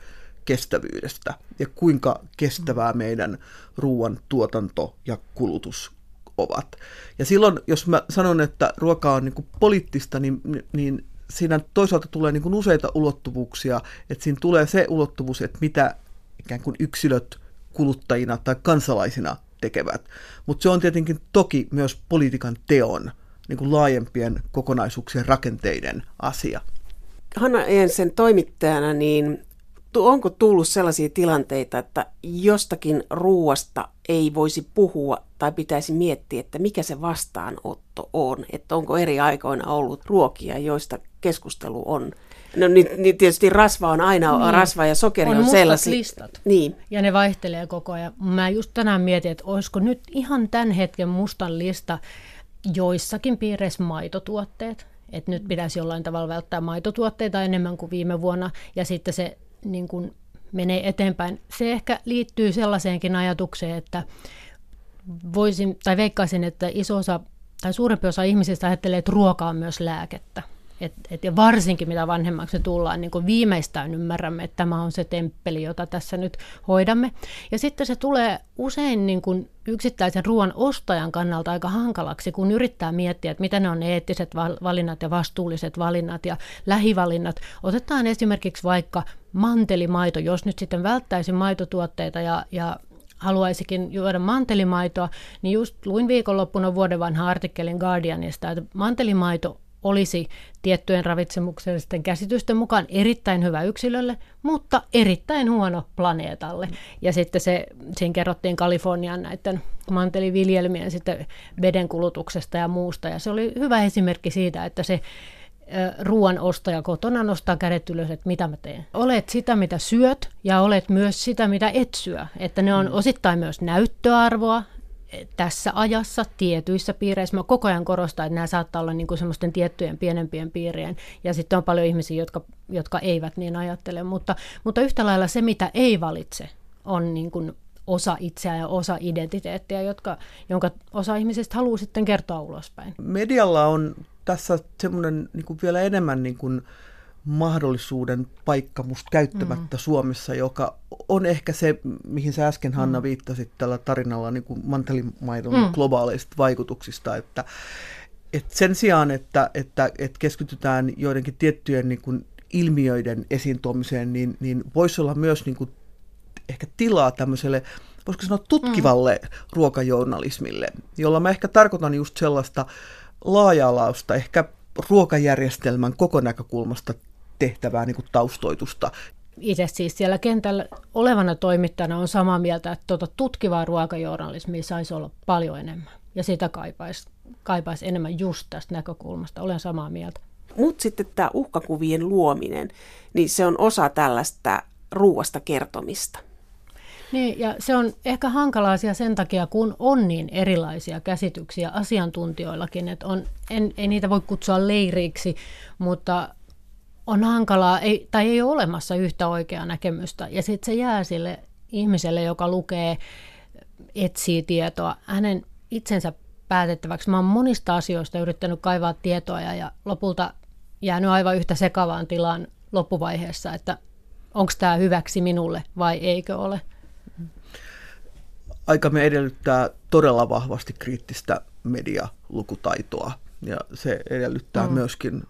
kestävyydestä ja kuinka kestävää meidän ruoan tuotanto ja kulutus ovat. Ja silloin, jos mä sanon, että ruoka on niin poliittista, niin, niin siinä toisaalta tulee niin useita ulottuvuuksia, että siinä tulee se ulottuvuus, että mitä ikään kuin yksilöt – kuluttajina tai kansalaisina tekevät. Mutta se on tietenkin toki myös politiikan teon niin kuin laajempien kokonaisuuksien rakenteiden asia. Hanna Jensen toimittajana, niin onko tullut sellaisia tilanteita, että jostakin ruuasta ei voisi puhua tai pitäisi miettiä, että mikä se vastaanotto on? Että onko eri aikoina ollut ruokia, joista keskustelu on No niin, niin tietysti rasva on aina, niin. rasva ja sokeri on, on sellaisia. listat. Niin. Ja ne vaihtelee koko ajan. Mä just tänään mietin, että olisiko nyt ihan tämän hetken mustan lista joissakin piireissä maitotuotteet. Että nyt pitäisi jollain tavalla välttää maitotuotteita enemmän kuin viime vuonna. Ja sitten se niin kuin menee eteenpäin. Se ehkä liittyy sellaiseenkin ajatukseen, että voisin, tai veikkaisin, että iso osa tai suurempi osa ihmisistä ajattelee, että ruoka on myös lääkettä. Et, et, ja varsinkin mitä vanhemmaksi tullaan, niin viimeistään ymmärrämme, että tämä on se temppeli, jota tässä nyt hoidamme. Ja sitten se tulee usein niin kuin yksittäisen ruoan ostajan kannalta aika hankalaksi, kun yrittää miettiä, että mitä ne on eettiset valinnat ja vastuulliset valinnat ja lähivalinnat. Otetaan esimerkiksi vaikka mantelimaito, jos nyt sitten välttäisi maitotuotteita ja, ja haluaisikin juoda mantelimaitoa, niin just luin viikonloppuna vuoden vanha artikkelin Guardianista, että mantelimaito olisi tiettyjen ravitsemuksellisten käsitysten mukaan erittäin hyvä yksilölle, mutta erittäin huono planeetalle. Ja sitten se, siinä kerrottiin Kalifornian näiden manteliviljelmien sitten vedenkulutuksesta ja muusta. Ja se oli hyvä esimerkki siitä, että se ruoan ostaja kotona nostaa kädet ylös, että mitä mä teen. Olet sitä, mitä syöt, ja olet myös sitä, mitä et syö. Että ne on mm. osittain myös näyttöarvoa, tässä ajassa tietyissä piireissä. Mä koko ajan korostan, että nämä saattaa olla niin kuin semmoisten tiettyjen pienempien piirien, ja sitten on paljon ihmisiä, jotka, jotka eivät niin ajattele, mutta, mutta yhtä lailla se, mitä ei valitse, on niin kuin osa itseä ja osa identiteettiä, jotka, jonka osa ihmisistä haluaa sitten kertoa ulospäin. Medialla on tässä semmoinen niin kuin vielä enemmän niin kuin mahdollisuuden paikka musta käyttämättä mm. Suomessa, joka on ehkä se, mihin sä äsken Hanna mm. viittasit tällä tarinalla niin kuin mantelimaidon mm. globaaleista vaikutuksista, että, että sen sijaan, että, että, että keskitytään joidenkin tiettyjen niin kuin ilmiöiden esiin tuomiseen, niin, niin voisi olla myös niin kuin ehkä tilaa tämmöiselle, voisiko sanoa tutkivalle mm. ruokajournalismille, jolla mä ehkä tarkoitan just sellaista laaja-alausta, ehkä ruokajärjestelmän koko näkökulmasta tehtävää niin kuin taustoitusta. Itse siis siellä kentällä olevana toimittajana on samaa mieltä, että tuota tutkivaa ruokajournalismia saisi olla paljon enemmän. Ja sitä kaipaisi, kaipaisi enemmän just tästä näkökulmasta. Olen samaa mieltä. Mutta sitten tämä uhkakuvien luominen, niin se on osa tällaista ruuasta kertomista. Niin, ja se on ehkä hankala asia sen takia, kun on niin erilaisia käsityksiä asiantuntijoillakin, että on, en, ei niitä voi kutsua leiriksi, mutta on hankalaa, ei, tai ei ole olemassa yhtä oikeaa näkemystä. Ja sitten se jää sille ihmiselle, joka lukee, etsii tietoa, hänen itsensä päätettäväksi. Mä oon monista asioista yrittänyt kaivaa tietoa ja, ja lopulta jäänyt aivan yhtä sekavaan tilaan loppuvaiheessa, että onko tämä hyväksi minulle vai eikö ole. Aikamme edellyttää todella vahvasti kriittistä medialukutaitoa ja se edellyttää mm. myöskin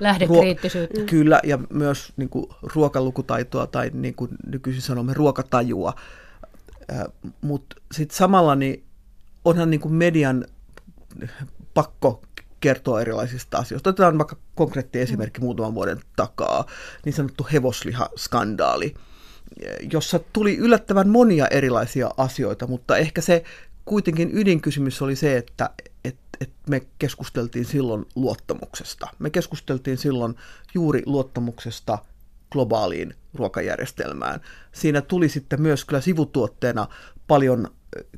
Lähdekriittisyyttä. Ruo- kyllä, ja myös niin kuin, ruokalukutaitoa tai niin kuin nykyisin sanomme ruokatajua. Mutta sitten samalla niin onhan niin kuin median pakko kertoa erilaisista asioista. Otetaan vaikka konkreetti esimerkki mm. muutaman vuoden takaa, niin sanottu hevoslihaskandaali, jossa tuli yllättävän monia erilaisia asioita, mutta ehkä se kuitenkin ydinkysymys oli se, että, että, me keskusteltiin silloin luottamuksesta. Me keskusteltiin silloin juuri luottamuksesta globaaliin ruokajärjestelmään. Siinä tuli sitten myös kyllä sivutuotteena paljon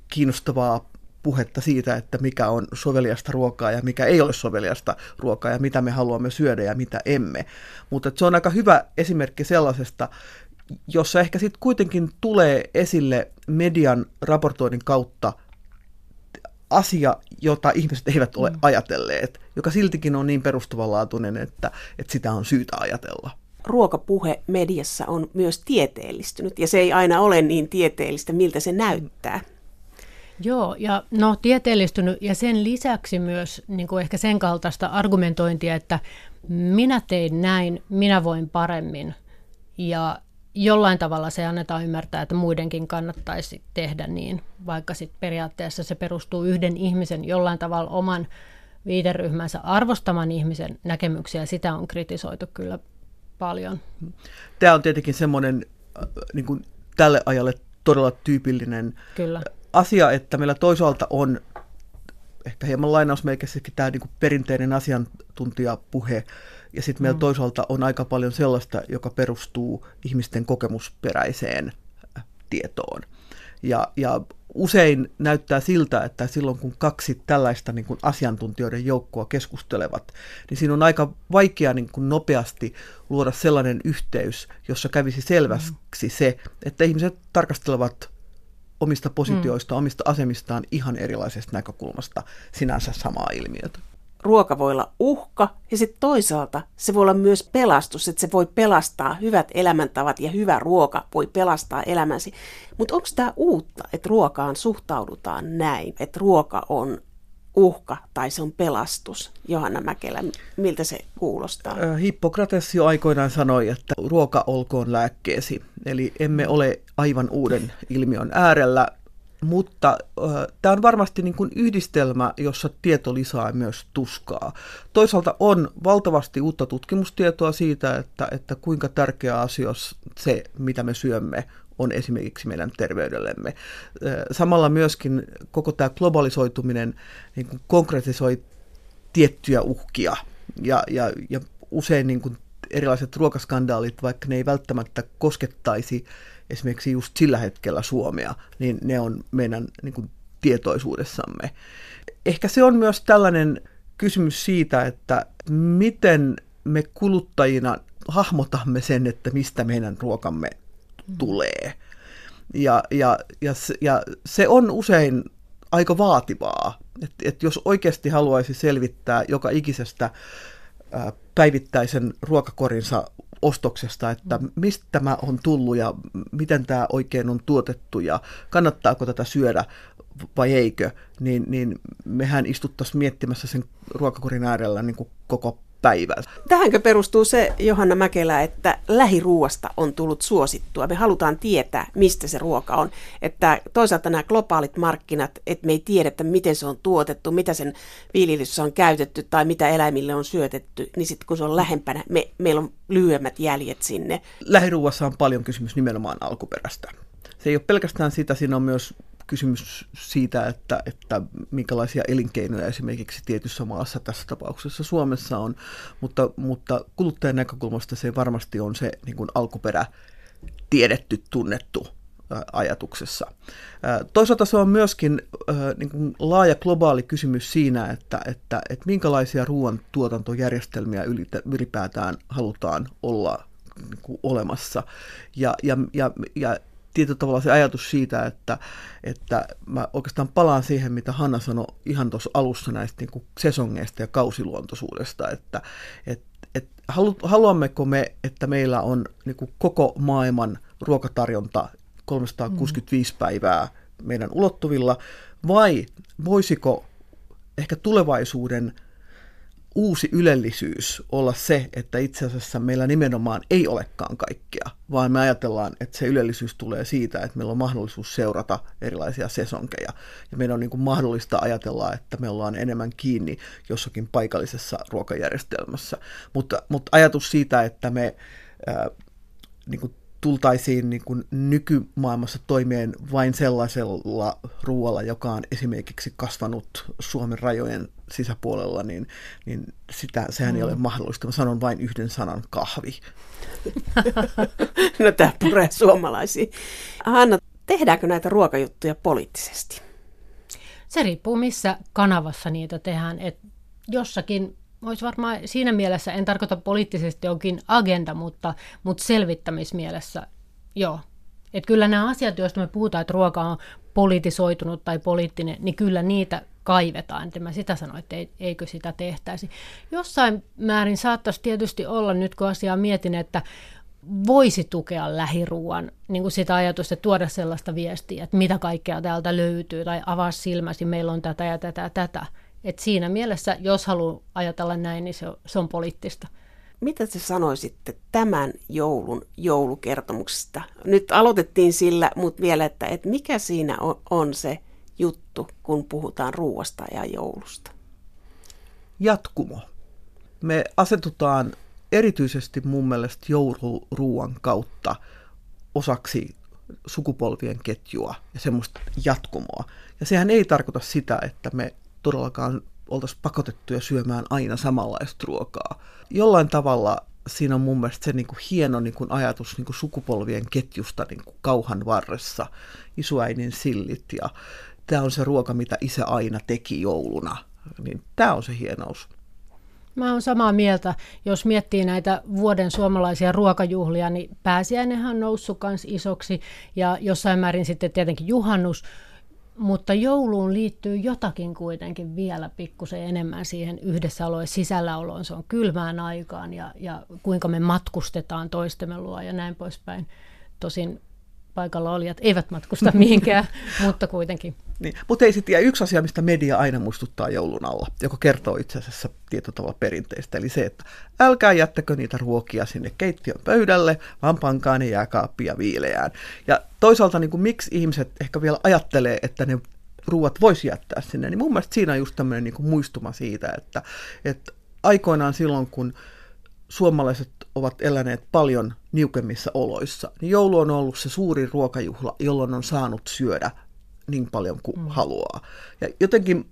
kiinnostavaa puhetta siitä, että mikä on soveliasta ruokaa ja mikä ei ole soveliasta ruokaa ja mitä me haluamme syödä ja mitä emme. Mutta se on aika hyvä esimerkki sellaisesta, jossa ehkä sitten kuitenkin tulee esille median raportoinnin kautta asia, jota ihmiset eivät ole mm. ajatelleet, joka siltikin on niin perustavanlaatuinen, että, että sitä on syytä ajatella. Ruokapuhe mediassa on myös tieteellistynyt, ja se ei aina ole niin tieteellistä, miltä se näyttää. Joo, ja no tieteellistynyt ja sen lisäksi myös niin kuin ehkä sen kaltaista argumentointia, että minä tein näin, minä voin paremmin. Ja jollain tavalla se annetaan ymmärtää, että muidenkin kannattaisi tehdä niin, vaikka sitten periaatteessa se perustuu yhden ihmisen jollain tavalla oman viiteryhmänsä arvostaman ihmisen näkemyksiä. Sitä on kritisoitu kyllä paljon. Tämä on tietenkin semmoinen äh, niin kuin tälle ajalle todella tyypillinen kyllä asia, että meillä toisaalta on ehkä hieman lainausmerkissäkin tämä niin perinteinen asiantuntijapuhe, ja sitten meillä mm. toisaalta on aika paljon sellaista, joka perustuu ihmisten kokemusperäiseen äh, tietoon. Ja, ja usein näyttää siltä, että silloin kun kaksi tällaista niin kuin asiantuntijoiden joukkoa keskustelevat, niin siinä on aika vaikea niin kuin nopeasti luoda sellainen yhteys, jossa kävisi selväksi mm. se, että ihmiset tarkastelevat omista positioista, mm. omista asemistaan ihan erilaisesta näkökulmasta sinänsä samaa ilmiötä. Ruoka voi olla uhka ja sitten toisaalta se voi olla myös pelastus, että se voi pelastaa hyvät elämäntavat ja hyvä ruoka voi pelastaa elämäsi. Mutta onko tämä uutta, että ruokaan suhtaudutaan näin, että ruoka on uhka tai se on pelastus? Johanna Mäkelä, miltä se kuulostaa? Hippokrates jo aikoinaan sanoi, että ruoka olkoon lääkkeesi. Eli emme ole aivan uuden ilmiön äärellä, mutta äh, tämä on varmasti niin kuin yhdistelmä, jossa tieto lisää myös tuskaa. Toisaalta on valtavasti uutta tutkimustietoa siitä, että, että kuinka tärkeä asia se, mitä me syömme, on esimerkiksi meidän terveydellemme. Samalla myöskin koko tämä globalisoituminen niin kuin konkretisoi tiettyjä uhkia ja, ja, ja usein niin kuin erilaiset ruokaskandaalit, vaikka ne ei välttämättä koskettaisi esimerkiksi just sillä hetkellä Suomea, niin ne on meidän niin kuin, tietoisuudessamme. Ehkä se on myös tällainen kysymys siitä, että miten me kuluttajina hahmotamme sen, että mistä meidän ruokamme tulee. Ja, ja, ja, ja se on usein aika vaativaa, että et jos oikeasti haluaisi selvittää joka ikisestä päivittäisen ruokakorinsa ostoksesta, että mistä tämä on tullut ja miten tämä oikein on tuotettu ja kannattaako tätä syödä vai eikö, niin, niin mehän istuttaisiin miettimässä sen ruokakorin äärellä niin kuin koko päivän. Tähänkö perustuu se, Johanna Mäkelä, että lähiruuasta on tullut suosittua? Me halutaan tietää, mistä se ruoka on. Että toisaalta nämä globaalit markkinat, että me ei tiedetä, miten se on tuotettu, mitä sen viljelyssä on käytetty tai mitä eläimille on syötetty, niin sitten kun se on lähempänä, me, meillä on lyhyemmät jäljet sinne. Lähiruuassa on paljon kysymys nimenomaan alkuperästä. Se ei ole pelkästään sitä, siinä on myös kysymys siitä, että, että minkälaisia elinkeinoja esimerkiksi tietyssä maassa, tässä tapauksessa Suomessa on, mutta, mutta kuluttajan näkökulmasta se varmasti on se niin kuin alkuperä tiedetty, tunnettu ajatuksessa. Toisaalta se on myöskin niin kuin laaja globaali kysymys siinä, että, että, että minkälaisia ruoantuotantojärjestelmiä ylipäätään halutaan olla niin kuin olemassa. Ja, ja, ja, ja tietyllä tavalla se ajatus siitä, että, että mä oikeastaan palaan siihen, mitä Hanna sanoi ihan tuossa alussa näistä niin kuin sesongeista ja kausiluontoisuudesta, että et, et halu, haluammeko me, että meillä on niin kuin koko maailman ruokatarjonta 365 mm. päivää meidän ulottuvilla, vai voisiko ehkä tulevaisuuden uusi ylellisyys olla se, että itse asiassa meillä nimenomaan ei olekaan kaikkea, vaan me ajatellaan, että se ylellisyys tulee siitä, että meillä on mahdollisuus seurata erilaisia sesonkeja. Ja meidän on niin kuin mahdollista ajatella, että me ollaan enemmän kiinni jossakin paikallisessa ruokajärjestelmässä. Mutta, mutta ajatus siitä, että me ää, niin kuin tultaisiin niin kuin nykymaailmassa toimeen vain sellaisella ruoalla, joka on esimerkiksi kasvanut Suomen rajojen sisäpuolella, niin, niin sitä, sehän mm. ei ole mm. mahdollista. Mä sanon vain yhden sanan, kahvi. [laughs] no tämä puree suomalaisiin. Hanna, tehdäänkö näitä ruokajuttuja poliittisesti? Se riippuu, missä kanavassa niitä tehdään. Et jossakin olisi varmaan siinä mielessä, en tarkoita poliittisesti jokin agenda, mutta, mutta selvittämismielessä joo. Että kyllä nämä asiat, joista me puhutaan, että ruoka on politisoitunut tai poliittinen, niin kyllä niitä kaivetaan. Mä sitä sanoin, että eikö sitä tehtäisi. Jossain määrin saattaisi tietysti olla, nyt kun asiaa mietin, että voisi tukea lähiruuan niin kuin sitä ajatusta, että tuoda sellaista viestiä, että mitä kaikkea täältä löytyy, tai avaa silmäsi, meillä on tätä ja tätä ja tätä. Et siinä mielessä, jos haluaa ajatella näin, niin se on, se on poliittista. Mitä te sanoisitte tämän joulun joulukertomuksesta? Nyt aloitettiin sillä, mutta vielä, että, että mikä siinä on, on se juttu, kun puhutaan ruoasta ja joulusta? Jatkumo. Me asetutaan erityisesti mun mielestä jouluruuan kautta osaksi sukupolvien ketjua ja semmoista jatkumoa. Ja sehän ei tarkoita sitä, että me todellakaan oltaisiin pakotettuja syömään aina samanlaista ruokaa. Jollain tavalla siinä on mun mielestä se niin kuin hieno niin kuin ajatus niin kuin sukupolvien ketjusta niin kuin kauhan varressa, isuäinin sillit ja tämä on se ruoka, mitä isä aina teki jouluna. Niin tämä on se hienous. Mä oon samaa mieltä. Jos miettii näitä vuoden suomalaisia ruokajuhlia, niin pääsiäinenhän on noussut myös isoksi ja jossain määrin sitten tietenkin juhannus. Mutta jouluun liittyy jotakin kuitenkin vielä pikkusen enemmän siihen yhdessäoloon sisälläoloon. Se on kylmään aikaan ja, ja kuinka me matkustetaan toistemme luo ja näin poispäin. Tosin paikalla olijat eivät matkusta [laughs] mihinkään, mutta kuitenkin. Niin. Mutta ei sitten, yksi asia, mistä media aina muistuttaa joulun alla, joka kertoo itse asiassa tietyllä tavalla perinteistä, eli se, että älkää jättäkö niitä ruokia sinne keittiön pöydälle, vaan pankaa ne jääkaappia viileään. Ja toisaalta niin kuin, miksi ihmiset ehkä vielä ajattelee, että ne ruuat voisi jättää sinne, niin mun mielestä siinä on just tämmöinen niin kuin muistuma siitä, että, että aikoinaan silloin, kun suomalaiset ovat eläneet paljon niukemmissa oloissa, niin joulu on ollut se suuri ruokajuhla, jolloin on saanut syödä niin paljon kuin mm. haluaa. Ja jotenkin,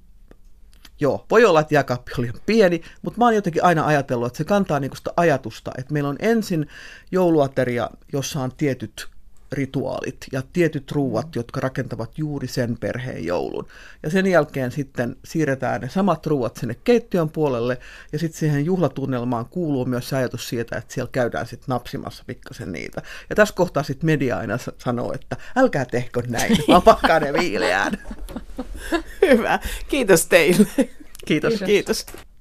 joo, voi olla, että jääkaappi on liian pieni, mutta mä oon jotenkin aina ajatellut, että se kantaa niinku sitä ajatusta, että meillä on ensin jouluateria, jossa on tietyt rituaalit ja tietyt ruuat, jotka rakentavat juuri sen perheen joulun. Ja sen jälkeen sitten siirretään ne samat ruuat sinne keittiön puolelle ja sitten siihen juhlatunnelmaan kuuluu myös se ajatus siitä, että siellä käydään sitten napsimassa pikkasen niitä. Ja tässä kohtaa sitten media aina sanoo, että älkää tehkö näin, [laughs] vaan pakkaa ne viileään. [laughs] Hyvä. Kiitos teille. Kiitos. Kiitos. Kiitos.